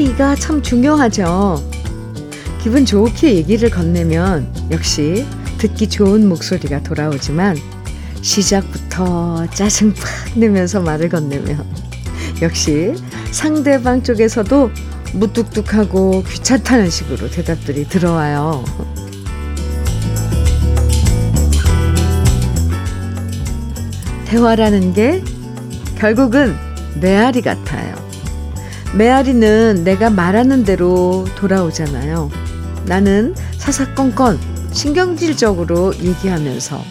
아침에 첫 마디가 참 중요하죠. 기분 좋게 얘기를 건네면 역시 듣기 좋은 목소리가 돌아오지만 시작부터 짜증 팍 내면서 말을 건네면 역시 상대방 쪽에서도 무뚝뚝하고 귀찮다는 식으로 대답들이 들어와요. 대화라는 게 결국은 메아리 같아요. 메아리는 내가 말하는 대로 돌아오잖아요. 나는 사사건건 신경질적으로 얘기하면서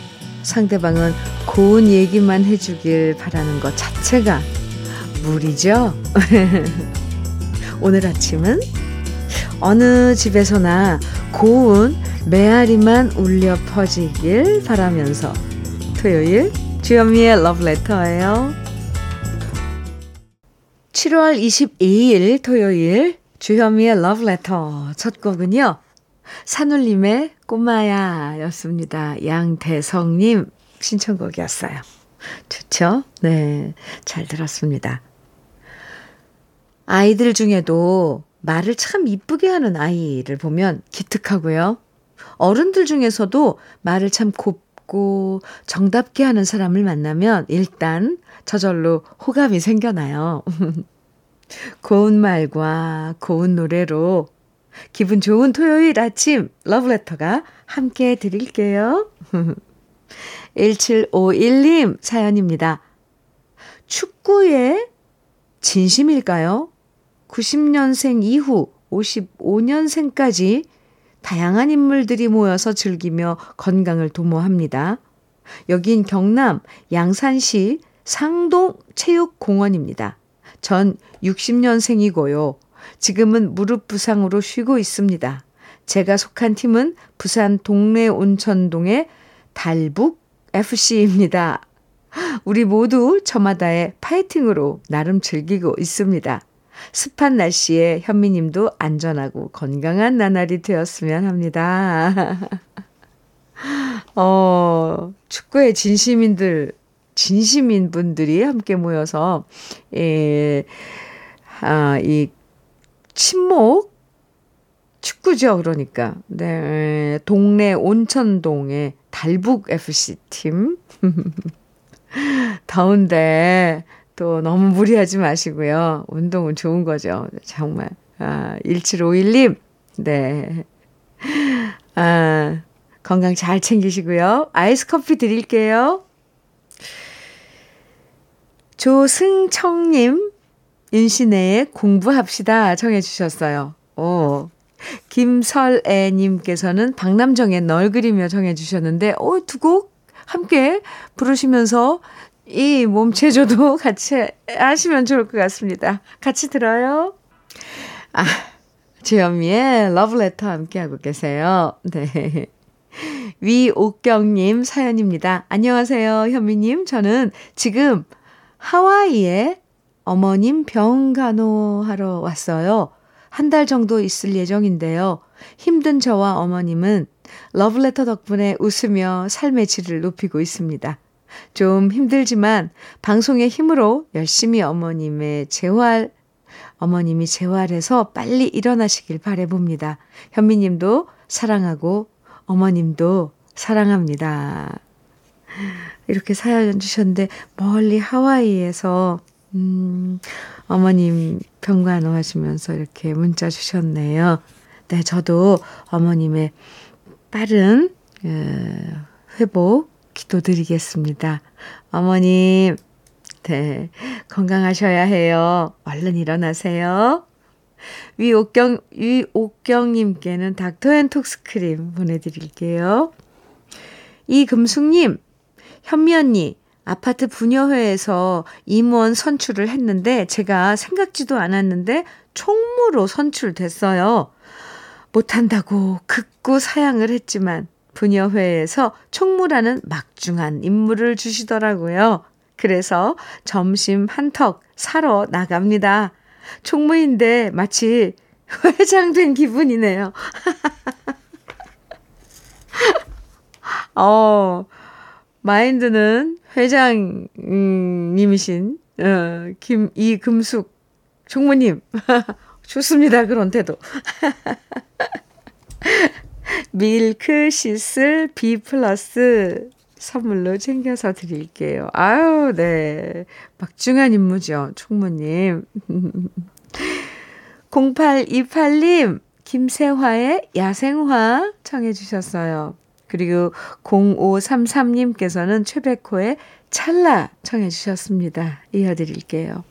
상대방은 고운 얘기만 해주길 바라는 것 자체가 무리죠? 오늘 아침은 어느 집에서나 고운 메아리만 울려 퍼지길 바라면서 토요일 주현미의 러브레터예요. 7월 22일 토요일 주현미의 러브레터 첫 곡은요. 산울림의 꼬마야 였습니다. 양대성님 신청곡이었어요. 좋죠? 네. 잘 들었습니다. 아이들 중에도 말을 참 이쁘게 하는 아이를 보면 기특하고요. 어른들 중에서도 말을 참 곱고 정답게 하는 사람을 만나면 일단 저절로 호감이 생겨나요. 고운 말과 고운 노래로 기분 좋은 토요일 아침 러브레터가 함께 드릴게요. 1751님 사연입니다. 축구에 진심일까요? 90년생 이후 55년생까지 다양한 인물들이 모여서 즐기며 건강을 도모합니다. 여긴 경남 양산시 상동체육공원입니다. 전 60년생이고요. 지금은 무릎 부상으로 쉬고 있습니다. 제가 속한 팀은 부산 동래 온천동의 달북 FC입니다. 우리 모두 저마다의 파이팅으로 나름 즐기고 있습니다. 습한 날씨에 현미님도 안전하고 건강한 나날이 되었으면 합니다. 어, 축구의 진심인들, 진심인 분들이 함께 모여서, 예, 아, 이, 친목, 축구죠, 그러니까. 네, 동네 온천동의 달북 FC 팀. 더운데, 또 너무 무리하지 마시고요. 운동은 좋은 거죠. 정말. 아, 1751님. 네. 아, 건강 잘 챙기시고요. 아이스 커피 드릴게요. 조승청님, 윤신혜의 공부합시다 청해 주셨어요. 오. 김설애님께서는 박남정의 널 그리며 정해 주셨는데, 오, 두곡 함께 부르시면서 이 몸체조도 같이 하시면 좋을 것 같습니다. 같이 들어요. 아, 주현미의 러브레터 함께하고 계세요. 네. 위옥경님 사연입니다. 안녕하세요, 현미님. 저는 지금 하와이에 어머님 병 간호하러 왔어요. 한 달 정도 있을 예정인데요. 힘든 저와 어머님은 러브레터 덕분에 웃으며 삶의 질을 높이고 있습니다. 좀 힘들지만 방송의 힘으로 열심히 어머님의 재활, 어머님이 재활해서 빨리 일어나시길 바래봅니다. 현미님도 사랑하고 어머님도 사랑합니다. 이렇게 사연 주셨는데 멀리 하와이에서 음, 어머님 병간호 하시면서 이렇게 문자 주셨네요. 네, 저도 어머님의 빠른 회복 기도드리겠습니다. 어머님, 네, 건강하셔야 해요. 얼른 일어나세요. 위옥경, 위옥경님께는 닥터앤톡스크림 보내드릴게요. 이금숙님, 현미 언니, 아파트 분여회에서 임원 선출을 했는데 제가 생각지도 않았는데 총무로 선출됐어요. 못한다고 극구 사양을 했지만 분여회에서 총무라는 막중한 임무를 주시더라고요. 그래서 점심 한턱 사러 나갑니다. 총무인데 마치 회장 된 기분이네요. 어, 마인드는 회장님이신, 어, 김, 이금숙 종무님, 좋습니다. 그런 태도. 밀크 시슬 B 플러스 선물로 챙겨서 드릴게요. 아유, 네. 막중한 임무죠. 총무님. 0828님, 김세화의 야생화 청해주셨어요. 그리고 0533님께서는 최백호의 찰나 청해 주셨습니다. 이어드릴게요.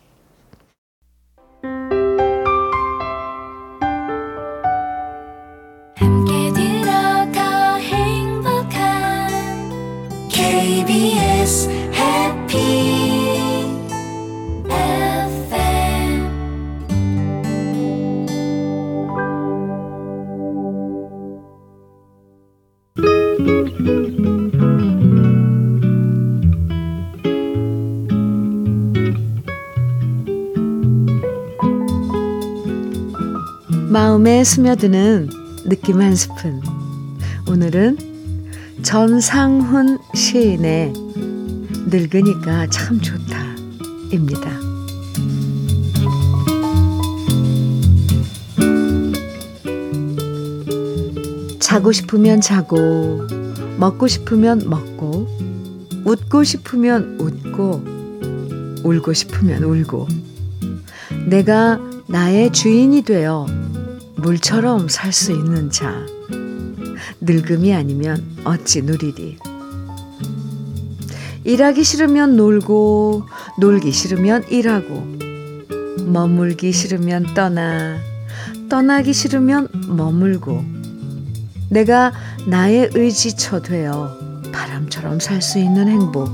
스며드는 느낌 한 스푼. 오늘은 전상훈 시인의 늙으니까 참 좋다. 입니다. 자고 싶으면 자고, 먹고 싶으면 먹고, 웃고 싶으면 웃고, 울고 싶으면 울고, 내가 나의 주인이 되어 물처럼 살 수 있는 자. 늙음이 아니면 어찌 누리리. 일하기 싫으면 놀고, 놀기 싫으면 일하고, 머물기 싫으면 떠나, 떠나기 싫으면 머물고, 내가 나의 의지처 되어 바람처럼 살 수 있는 행복.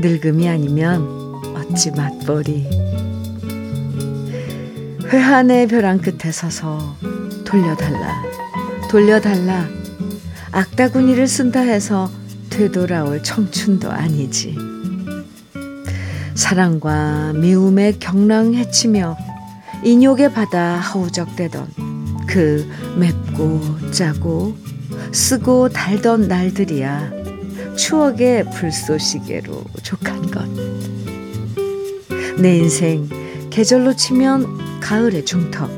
늙음이 아니면 어찌 맛보리. 회한의 벼랑 끝에 서서 돌려달라, 돌려달라. 악다구니를 쓴다 해서 되돌아올 청춘도 아니지. 사랑과 미움의 경랑 해치며 인욕의 바다 허우적대던 그 맵고 짜고 쓰고 달던 날들이야 추억의 불쏘시개로 족한 것. 내 인생 계절로 치면 가을의 중턱.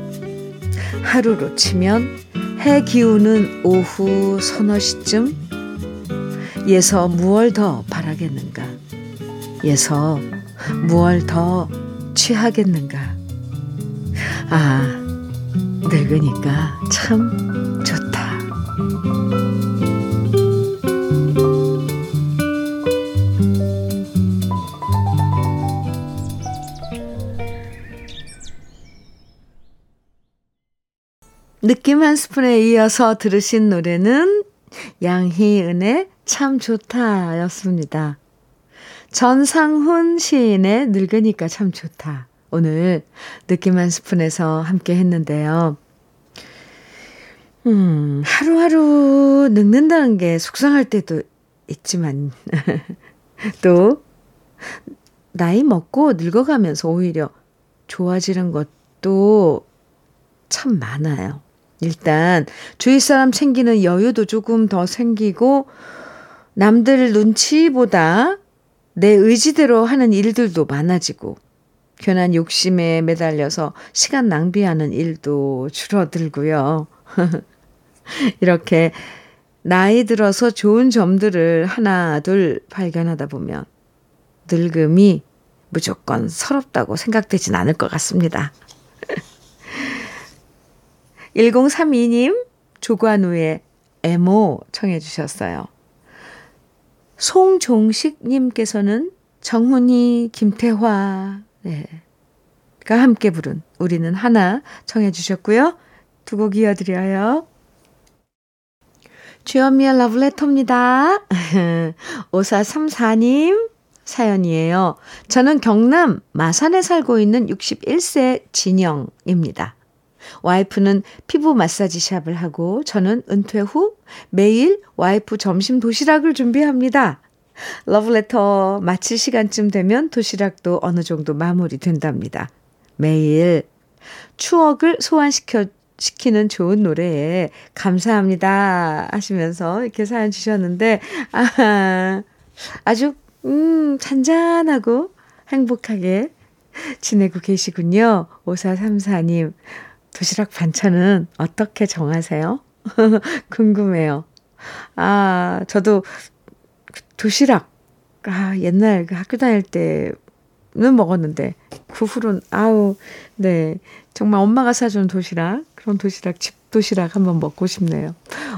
하루로 치면 해 기우는 오후 서너 시쯤 예서 무얼 더 바라겠는가? 예서 무얼 더 취하겠는가? 아, 늙으니까 참 느낌 한 스푼에 이어서 들으신 노래는 양희은의 참 좋다 였습니다. 전상훈 시인의 늙으니까 참 좋다. 오늘 느낌 한 스푼에서 함께 했는데요. 음, 하루하루 늙는다는 게 속상할 때도 있지만, 또, 나이 먹고 늙어가면서 오히려 좋아지는 것도 참 많아요. 일단 주위 사람 챙기는 여유도 조금 더 생기고 남들 눈치보다 내 의지대로 하는 일들도 많아지고 괜한 욕심에 매달려서 시간 낭비하는 일도 줄어들고요. 이렇게 나이 들어서 좋은 점들을 하나 둘 발견하다 보면 늙음이 무조건 서럽다고 생각되진 않을 것 같습니다. 1032님, 조관우의 애모 청해 주셨어요. 송종식님께서는 정훈이, 김태화, 네. 가 함께 부른 우리는 하나 청해 주셨고요. 두 곡 이어드려요. 주현미의 러브레터입니다. 5434님 사연이에요. 저는 경남 마산에 살고 있는 61세 진영입니다. 와이프는 피부 마사지 샵을 하고 저는 은퇴 후 매일 와이프 점심 도시락을 준비합니다. 러브레터 마칠 시간쯤 되면 도시락도 어느 정도 마무리된답니다. 매일 추억을 소환시켜 시키는 좋은 노래에 감사합니다 하시면서 이렇게 사연 주셨는데 아, 아주 음 잔잔하고 행복하게 지내고 계시군요. 5434님, 도시락 반찬은 어떻게 정하세요? 궁금해요. 아, 저도 도시락, 아, 옛날 그 학교 다닐 때는 먹었는데, 그 후로는, 아우, 네. 정말 엄마가 사준 도시락, 그런 도시락, 집 도시락 한번 먹고 싶네요.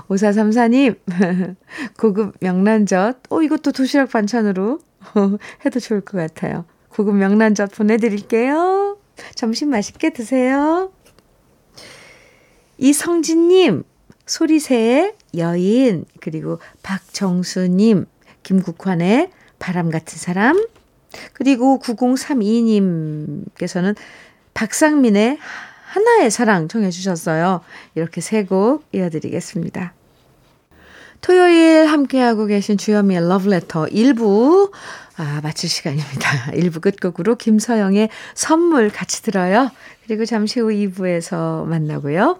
5434님, 고급 명란젓, 어, 이것도 도시락 반찬으로 해도 좋을 것 같아요. 고급 명란젓 보내드릴게요. 점심 맛있게 드세요. 이성진님, 소리새의 여인, 그리고 박정수님, 김국환의 바람 같은 사람, 그리고 9032님께서는 박상민의 하나의 사랑 청해 주셨어요. 이렇게 세 곡 이어드리겠습니다. 토요일 함께하고 계신 주현미의 러브레터 1부 아, 마칠 시간입니다. 1부 끝곡으로 김서영의 선물 같이 들어요. 그리고 잠시 후 2부에서 만나고요.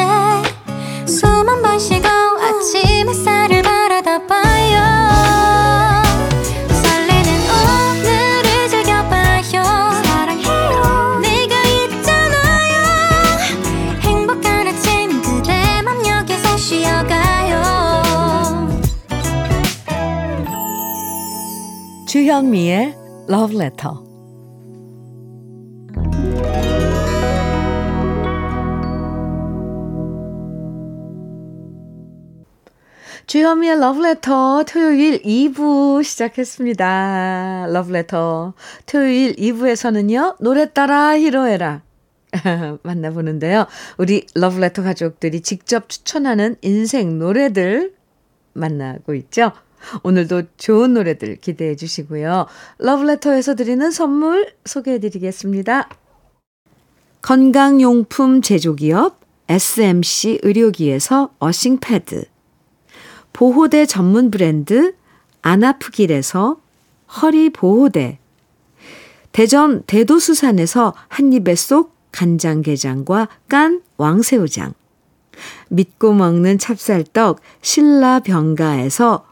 주현미의 Love Letter 주현미의 러브레터 토요일 2부 시작했습니다. 러브레터 토요일 2부에서는요. 노래 따라 히로에라 만나보는데요. 우리 러브레터 가족들이 직접 추천하는 인생 노래들 만나고 있죠. 오늘도 좋은 노래들 기대해 주시고요. 러브레터에서 드리는 선물 소개해 드리겠습니다. 건강용품 제조기업 SMC 의료기에서 어싱패드 보호대 전문 브랜드 안아프길에서 허리 보호대, 대전 대도수산에서 한입에 쏙 간장게장과 깐 왕새우장, 믿고 먹는 찹쌀떡 신라병가에서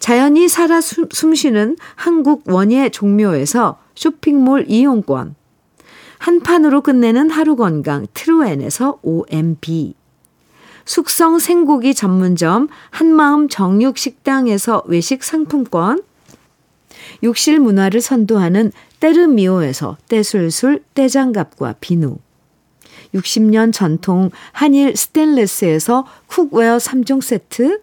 자연이 살아 숨쉬는 한국 원예 종묘에서 쇼핑몰 이용권. 한 판으로 끝내는 하루 건강 트루엔에서 OMB 숙성 생고기 전문점 한마음 정육식당에서 외식 상품권, 욕실 문화를 선도하는 때르미오에서 떼술술 떼장갑과 비누, 60년 전통 한일 스텐레스에서 cookware 3종 세트,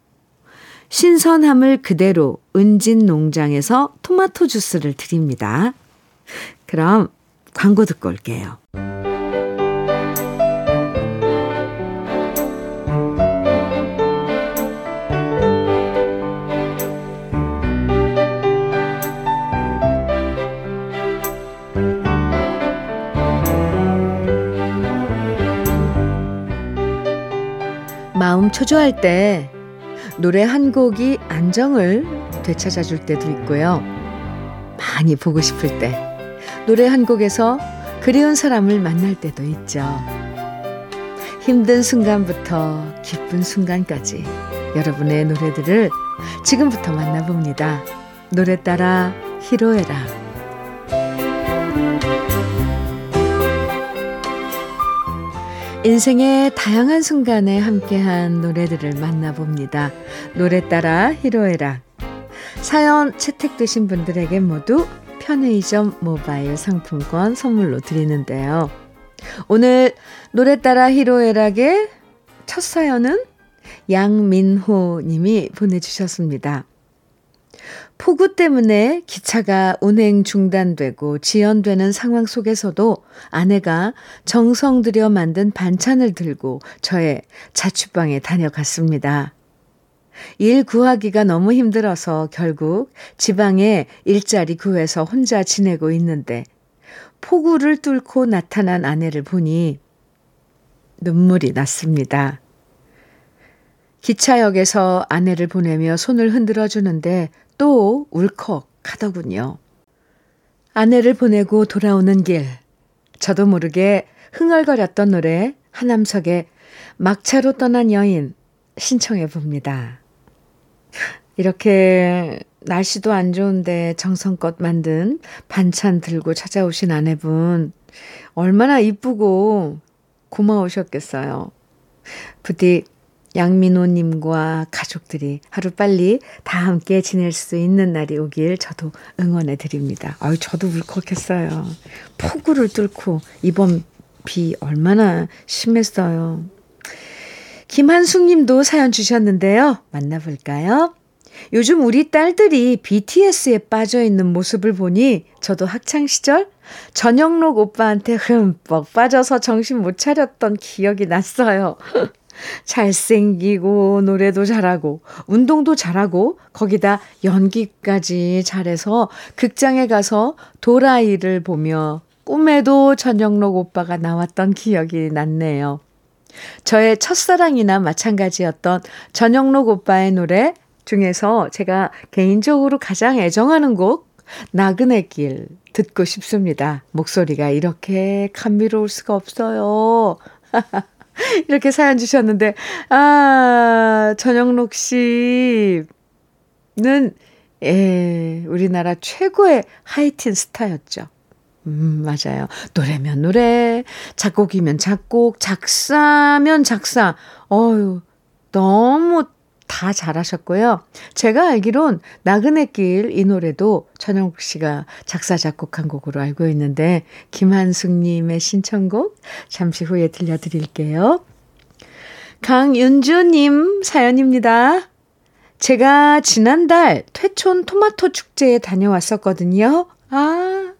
신선함을 그대로 은진 농장에서 토마토 주스를 드립니다. 그럼 광고 듣고 올게요. 마음 초조할 때 노래 한 곡이 안정을 되찾아 줄 때도 있고요. 많이 보고 싶을 때 노래 한 곡에서 그리운 사람을 만날 때도 있죠. 힘든 순간부터 기쁜 순간까지 여러분의 노래들을 지금부터 만나봅니다. 노래 따라 히로에라. 인생의 다양한 순간에 함께한 노래들을 만나봅니다. 노래 따라 히로에락. 사연 채택되신 분들에게 모두 편의점 모바일 상품권 선물로 드리는데요. 오늘 노래 따라 히로에락의 첫 사연은 양민호 님이 보내주셨습니다. 폭우 때문에 기차가 운행 중단되고 지연되는 상황 속에서도 아내가 정성 들여 만든 반찬을 들고 저의 자취방에 다녀갔습니다. 일 구하기가 너무 힘들어서 결국 지방에 일자리 구해서 혼자 지내고 있는데 폭우를 뚫고 나타난 아내를 보니 눈물이 났습니다. 기차역에서 아내를 보내며 손을 흔들어 주는데 또 울컥 하더군요. 아내를 보내고 돌아오는 길, 저도 모르게 흥얼거렸던 노래 하남석의 막차로 떠난 여인 신청해 봅니다. 이렇게 날씨도 안 좋은데 정성껏 만든 반찬 들고 찾아오신 아내분 얼마나 이쁘고 고마우셨겠어요. 부디 양민호님과 가족들이 하루빨리 다 함께 지낼 수 있는 날이 오길 저도 응원해 드립니다. 아유, 저도 울컥했어요. 폭우를 뚫고 이번 비 얼마나 심했어요. 김한숙 님도 사연 주셨는데요. 만나볼까요? 요즘 우리 딸들이 BTS에 빠져 있는 모습을 보니 저도 학창 시절 전영록 오빠한테 흠뻑 빠져서 정신 못 차렸던 기억이 났어요. 잘생기고 노래도 잘하고 운동도 잘하고 거기다 연기까지 잘해서 극장에 가서 도라이를 보며 꿈에도 전영록 오빠가 나왔던 기억이 났네요. 저의 첫사랑이나 마찬가지였던 전영록 오빠의 노래 중에서 제가 개인적으로 가장 애정하는 곡 나그네 길 듣고 싶습니다. 목소리가 이렇게 감미로울 수가 없어요. 이렇게 사연 주셨는데, 아, 전영록 씨는, 예, 우리나라 최고의 하이틴 스타였죠. 음, 맞아요. 노래면 노래, 작곡이면 작곡, 작사면 작사. 어유 너무 다 잘하셨고요. 제가 알기론 나그네길 이 노래도 전영국 씨가 작사 작곡한 곡으로 알고 있는데 김한숙님의 신청곡 잠시 후에 들려드릴게요. 강윤주님 사연입니다. 제가 지난달 퇴촌 토마토 축제에 다녀왔었거든요. 아,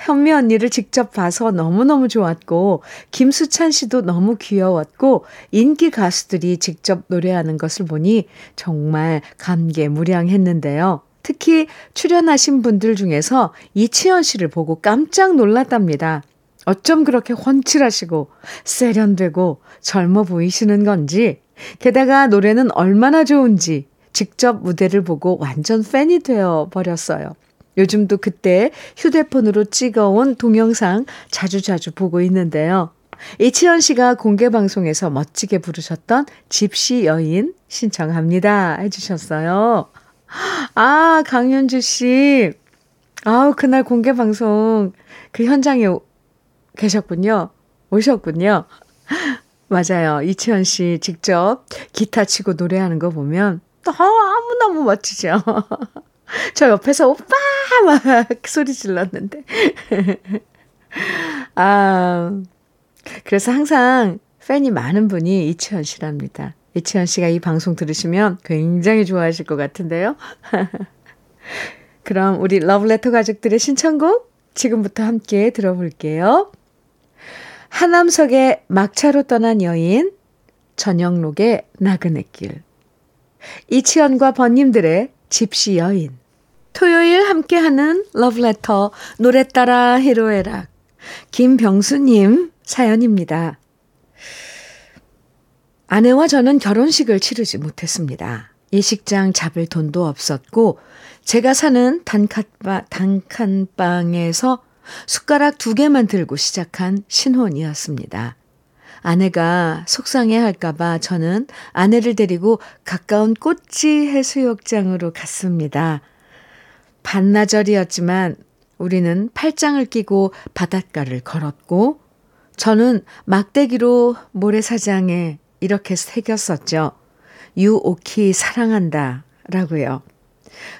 현미 언니를 직접 봐서 너무너무 좋았고, 김수찬 씨도 너무 귀여웠고, 인기 가수들이 직접 노래하는 것을 보니 정말 감개무량했는데요. 특히 출연하신 분들 중에서 이치현 씨를 보고 깜짝 놀랐답니다. 어쩜 그렇게 훤칠하시고 세련되고 젊어 보이시는 건지, 게다가 노래는 얼마나 좋은지 직접 무대를 보고 완전 팬이 되어 버렸어요. 요즘도 그때 휴대폰으로 찍어온 동영상 자주자주 보고 있는데요. 이치현 씨가 공개 방송에서 멋지게 부르셨던 집시 여인 신청합니다. 해주셨어요. 아, 강현주 씨. 아우, 그날 공개 방송 그 현장에 계셨군요. 오셨군요. 맞아요. 이치현 씨 직접 기타 치고 노래하는 거 보면 너무너무 멋지죠. 저 옆에서 오빠! 막 소리 질렀는데. 아, 그래서 항상 팬이 많은 분이 이치현 씨랍니다. 이치현 씨가 이 방송 들으시면 굉장히 좋아하실 것 같은데요. 그럼 우리 러브레터 가족들의 신청곡 지금부터 함께 들어볼게요. 하남석의 막차로 떠난 여인, 전영록의 나그네길, 이치현과 번님들의 집시 여인, 토요일 함께하는 러브레터 노래 따라 히로에락 김병수님 사연입니다. 아내와 저는 결혼식을 치르지 못했습니다. 예식장 잡을 돈도 없었고 제가 사는 단칸바, 단칸방에서 숟가락 두 개만 들고 시작한 신혼이었습니다. 아내가 속상해 할까봐 저는 아내를 데리고 가까운 꽃지 해수욕장으로 갔습니다. 반나절이었지만 우리는 팔짱을 끼고 바닷가를 걸었고 저는 막대기로 모래사장에 이렇게 새겼었죠. 유오키 사랑한다 라고요.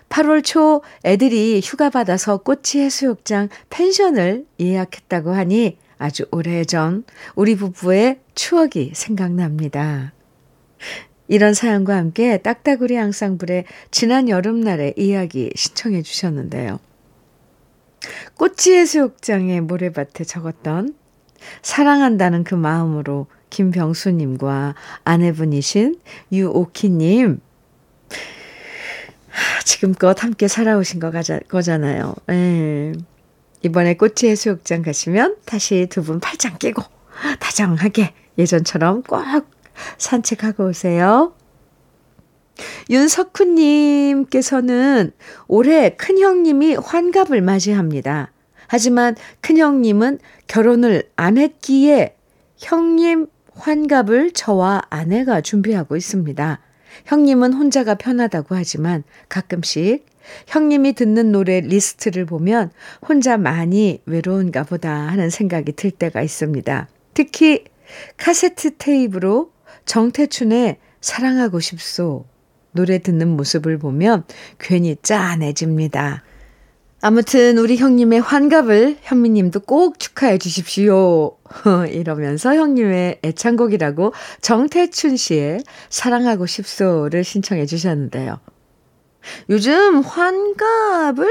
8월 초 애들이 휴가 받아서 꼬치 해수욕장 펜션을 예약했다고 하니 아주 오래전 우리 부부의 추억이 생각납니다. 이런 사연과 함께 딱따구리 앙상블의 지난 여름날의 이야기 신청해 주셨는데요. 꼬치 해수욕장의 모래밭에 적었던 사랑한다는 그 마음으로 김병수님과 아내분이신 유오키님, 지금껏 함께 살아오신 거 거잖아요. 예. 이번에 꼬치 해수욕장 가시면 다시 두 분 팔짱 끼고 다정하게 예전처럼 꼭 산책하고 오세요. 윤석훈님께서는 올해 큰형님이 환갑을 맞이합니다. 하지만 큰형님은 결혼을 안 했기에 형님 환갑을 저와 아내가 준비하고 있습니다. 형님은 혼자가 편하다고 하지만 가끔씩 형님이 듣는 노래 리스트를 보면 혼자 많이 외로운가 보다 하는 생각이 들 때가 있습니다. 특히 카세트 테이프로 정태춘의 사랑하고 싶소 노래 듣는 모습을 보면 괜히 짠해집니다. 아무튼 우리 형님의 환갑을 현미님도 꼭 축하해 주십시오. 이러면서 형님의 애창곡이라고 정태춘 씨의 사랑하고 싶소를 신청해 주셨는데요. 요즘 환갑을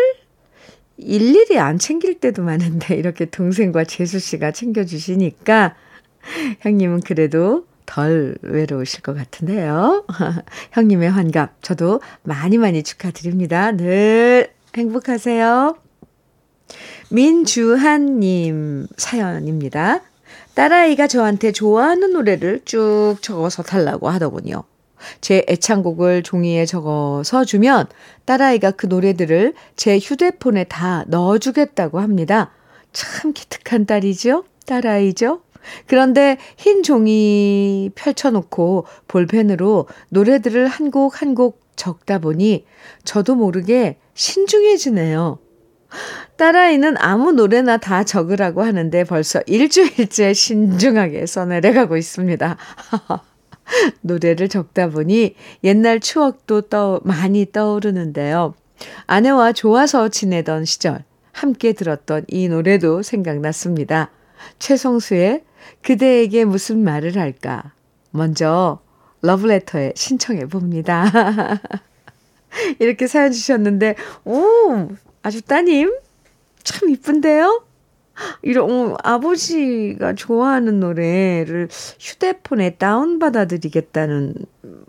일일이 안 챙길 때도 많은데 이렇게 동생과 재수 씨가 챙겨주시니까 형님은 그래도 덜 외로우실 것 같은데요. 형님의 환갑 저도 많이 많이 축하드립니다. 늘 행복하세요. 민주한님 사연입니다. 딸아이가 저한테 좋아하는 노래를 쭉 적어서 달라고 하더군요. 제 애창곡을 종이에 적어서 주면 딸아이가 그 노래들을 제 휴대폰에 다 넣어주겠다고 합니다. 참 기특한 딸이죠? 딸아이죠? 그런데 흰 종이 펼쳐놓고 볼펜으로 노래들을 한 곡 한 곡 적다 보니 저도 모르게 신중해지네요. 딸아이는 아무 노래나 다 적으라고 하는데 벌써 일주일째 신중하게 써내려가고 있습니다. 노래를 적다 보니 옛날 추억도 떠, 많이 떠오르는데요. 아내와 좋아서 지내던 시절 함께 들었던 이 노래도 생각났습니다. 최성수의 그대에게 무슨 말을 할까? 먼저 러브레터에 신청해 봅니다. 이렇게 사연 주셨는데, 오, 아주 따님, 참 이쁜데요? 이런, 어, 아버지가 좋아하는 노래를 휴대폰에 다운 받아 드리겠다는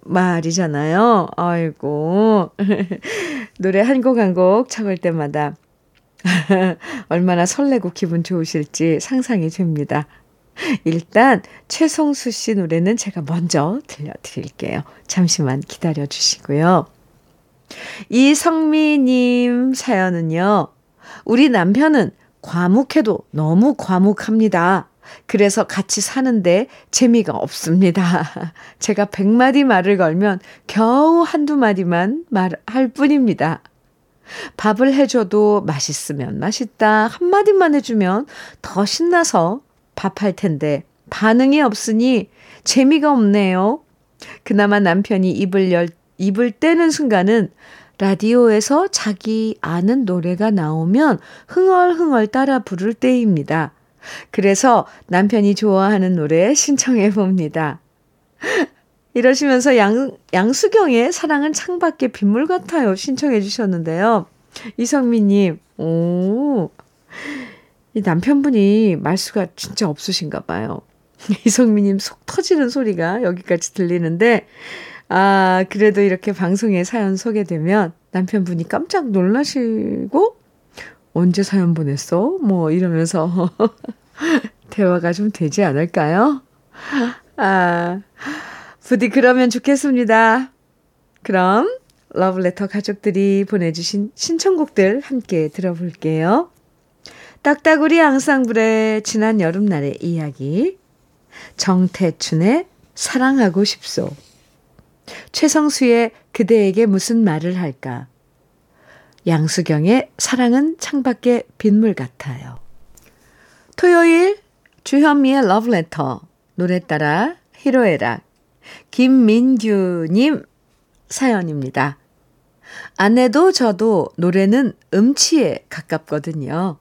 말이잖아요. 아이고. 노래 한 곡 한곡 적을 때마다 얼마나 설레고 기분 좋으실지 상상이 됩니다. 일단 최성수 씨 노래는 제가 먼저 들려드릴게요. 잠시만 기다려 주시고요. 이성미님 사연은요. 우리 남편은 과묵해도 너무 과묵합니다. 그래서 같이 사는데 재미가 없습니다. 제가 백마디 말을 걸면 겨우 한두 마디만 말할 뿐입니다. 밥을 해줘도 맛있으면 맛있다. 한마디만 해주면 더 신나서 밥할 텐데 반응이 없으니 재미가 없네요. 그나마 남편이 입을 열, 입을 떼는 순간은 라디오에서 자기 아는 노래가 나오면 흥얼흥얼 따라 부를 때입니다. 그래서 남편이 좋아하는 노래 신청해 봅니다. 이러시면서 양, 양수경의 사랑은 창밖에 빗물 같아요. 신청해 주셨는데요. 이성미님, 오, 이 남편분이 말수가 진짜 없으신가 봐요. 이성미님 속 터지는 소리가 여기까지 들리는데, 아, 그래도 이렇게 방송에 사연 소개되면 남편분이 깜짝 놀라시고, 언제 사연 보냈어? 뭐 이러면서 대화가 좀 되지 않을까요? 아, 부디 그러면 좋겠습니다. 그럼 러브레터 가족들이 보내주신 신청곡들 함께 들어볼게요. 딱따구리 앙상블의 지난 여름날의 이야기 정태춘의 사랑하고 싶소 최성수의 그대에게 무슨 말을 할까 양수경의 사랑은 창밖에 빗물 같아요. 토요일 주현미의 러브레터 노래 따라 히로에락 김민규님 사연입니다. 아내도 저도 노래는 음치에 가깝거든요.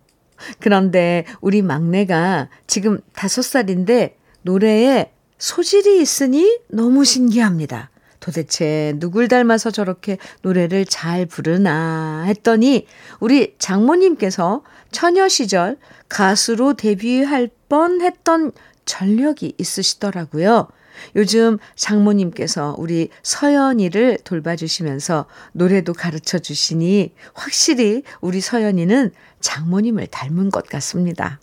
그런데 우리 막내가 지금 다섯 살인데 노래에 소질이 있으니 너무 신기합니다. 도대체 누굴 닮아서 저렇게 노래를 잘 부르나 했더니 우리 장모님께서 처녀 시절 가수로 데뷔할 뻔 했던 전력이 있으시더라고요. 요즘 장모님께서 우리 서연이를 돌봐주시면서 노래도 가르쳐 주시니 확실히 우리 서연이는 장모님을 닮은 것 같습니다.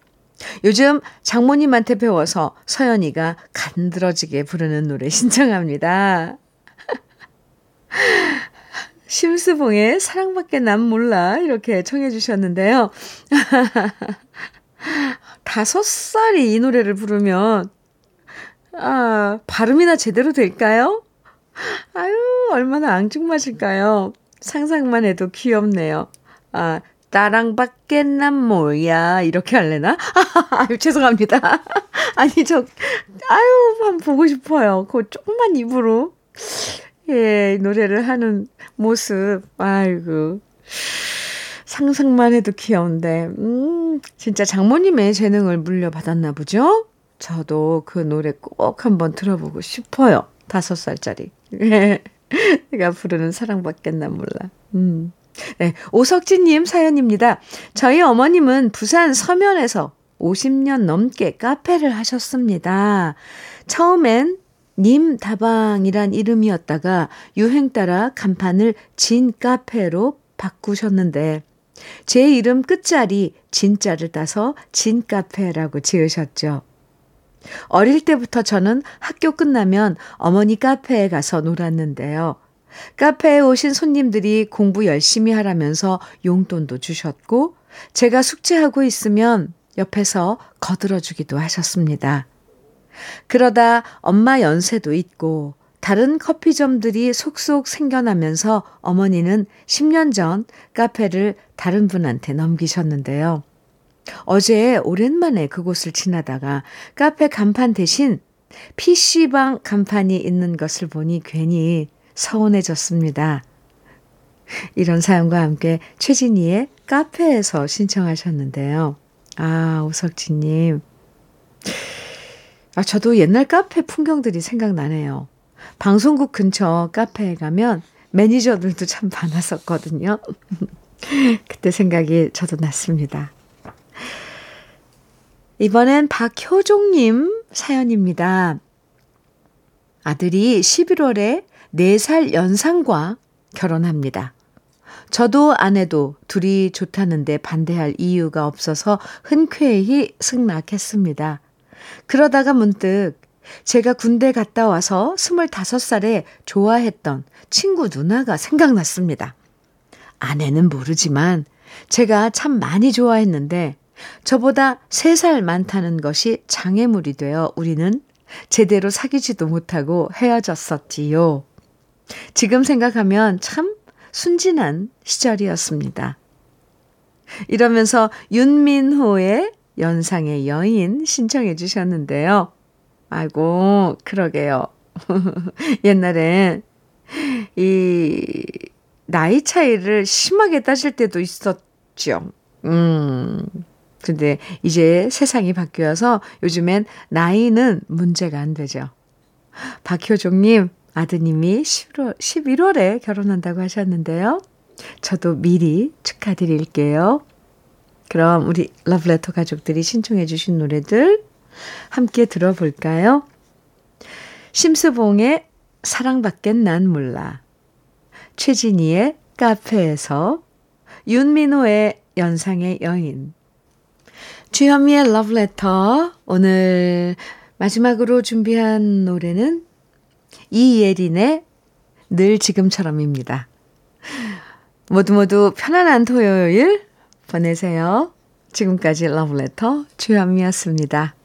요즘 장모님한테 배워서 서연이가 간드러지게 부르는 노래 신청합니다. 심스봉의 사랑밖에 난 몰라 이렇게 청해 주셨는데요. 다섯 살이 이 노래를 부르면 아, 발음이나 제대로 될까요? 아유, 얼마나 앙증맞을까요? 상상만 해도 귀엽네요. 아, 나랑밖에 난 뭐야. 이렇게 할래나? 아유, 죄송합니다. 아니, 저, 아유, 한번 보고 싶어요. 그 조금만 입으로. 예, 노래를 하는 모습. 아이고. 상상만 해도 귀여운데, 음, 진짜 장모님의 재능을 물려받았나 보죠? 저도 그 노래 꼭 한번 들어보고 싶어요. 다섯 살짜리. 내가 부르는 난 몰라. 음. 네, 오석진님 사연입니다. 저희 어머님은 부산 서면에서 50년 넘게 카페를 하셨습니다. 처음엔 님 다방이란 이름이었다가 유행 따라 간판을 진 카페로 바꾸셨는데 제 이름 끝자리 진자를 따서 진 카페라고 지으셨죠. 어릴 때부터 저는 학교 끝나면 어머니 카페에 가서 놀았는데요. 카페에 오신 손님들이 공부 열심히 하라면서 용돈도 주셨고, 제가 숙제하고 있으면 옆에서 거들어 주기도 하셨습니다. 그러다 엄마 연세도 있고, 다른 커피점들이 속속 생겨나면서 어머니는 10년 전 카페를 다른 분한테 넘기셨는데요. 어제 오랜만에 그곳을 지나다가 카페 간판 대신 PC방 간판이 있는 것을 보니 괜히 서운해졌습니다. 이런 사연과 함께 최진희의 카페에서 신청하셨는데요. 아, 오석진님. 아, 저도 옛날 카페 풍경들이 생각나네요. 방송국 근처 카페에 가면 매니저들도 참 많았었거든요. 그때 생각이 저도 났습니다. 이번엔 박효종님 사연입니다. 아들이 11월에 4살 연상과 결혼합니다. 저도 아내도 둘이 좋다는데 반대할 이유가 없어서 흔쾌히 승낙했습니다. 그러다가 문득 제가 군대 갔다 와서 25살에 좋아했던 친구 누나가 생각났습니다. 아내는 모르지만 제가 참 많이 좋아했는데 저보다 3살 많다는 것이 장애물이 되어 우리는 제대로 사귀지도 못하고 헤어졌었지요. 지금 생각하면 참 순진한 시절이었습니다. 이러면서 윤민호의 연상의 여인 신청해 주셨는데요. 아이고, 그러게요. 옛날엔 이 나이 차이를 심하게 따질 때도 있었죠. 음. 근데 이제 세상이 바뀌어서 요즘엔 나이는 문제가 안 되죠. 박효종님, 아드님이 11월, 11월에 결혼한다고 하셨는데요. 저도 미리 축하드릴게요. 그럼 우리 러브레터 가족들이 신청해 주신 노래들 함께 들어볼까요? 심수봉의 사랑밖엔 난 몰라. 최진희의 카페에서 윤민호의 연상의 여인. 주현미의 러브레터. 오늘 마지막으로 준비한 노래는 이예린의 늘 지금처럼입니다. 모두 모두 편안한 토요일 보내세요. 지금까지 러브레터 주현미였습니다.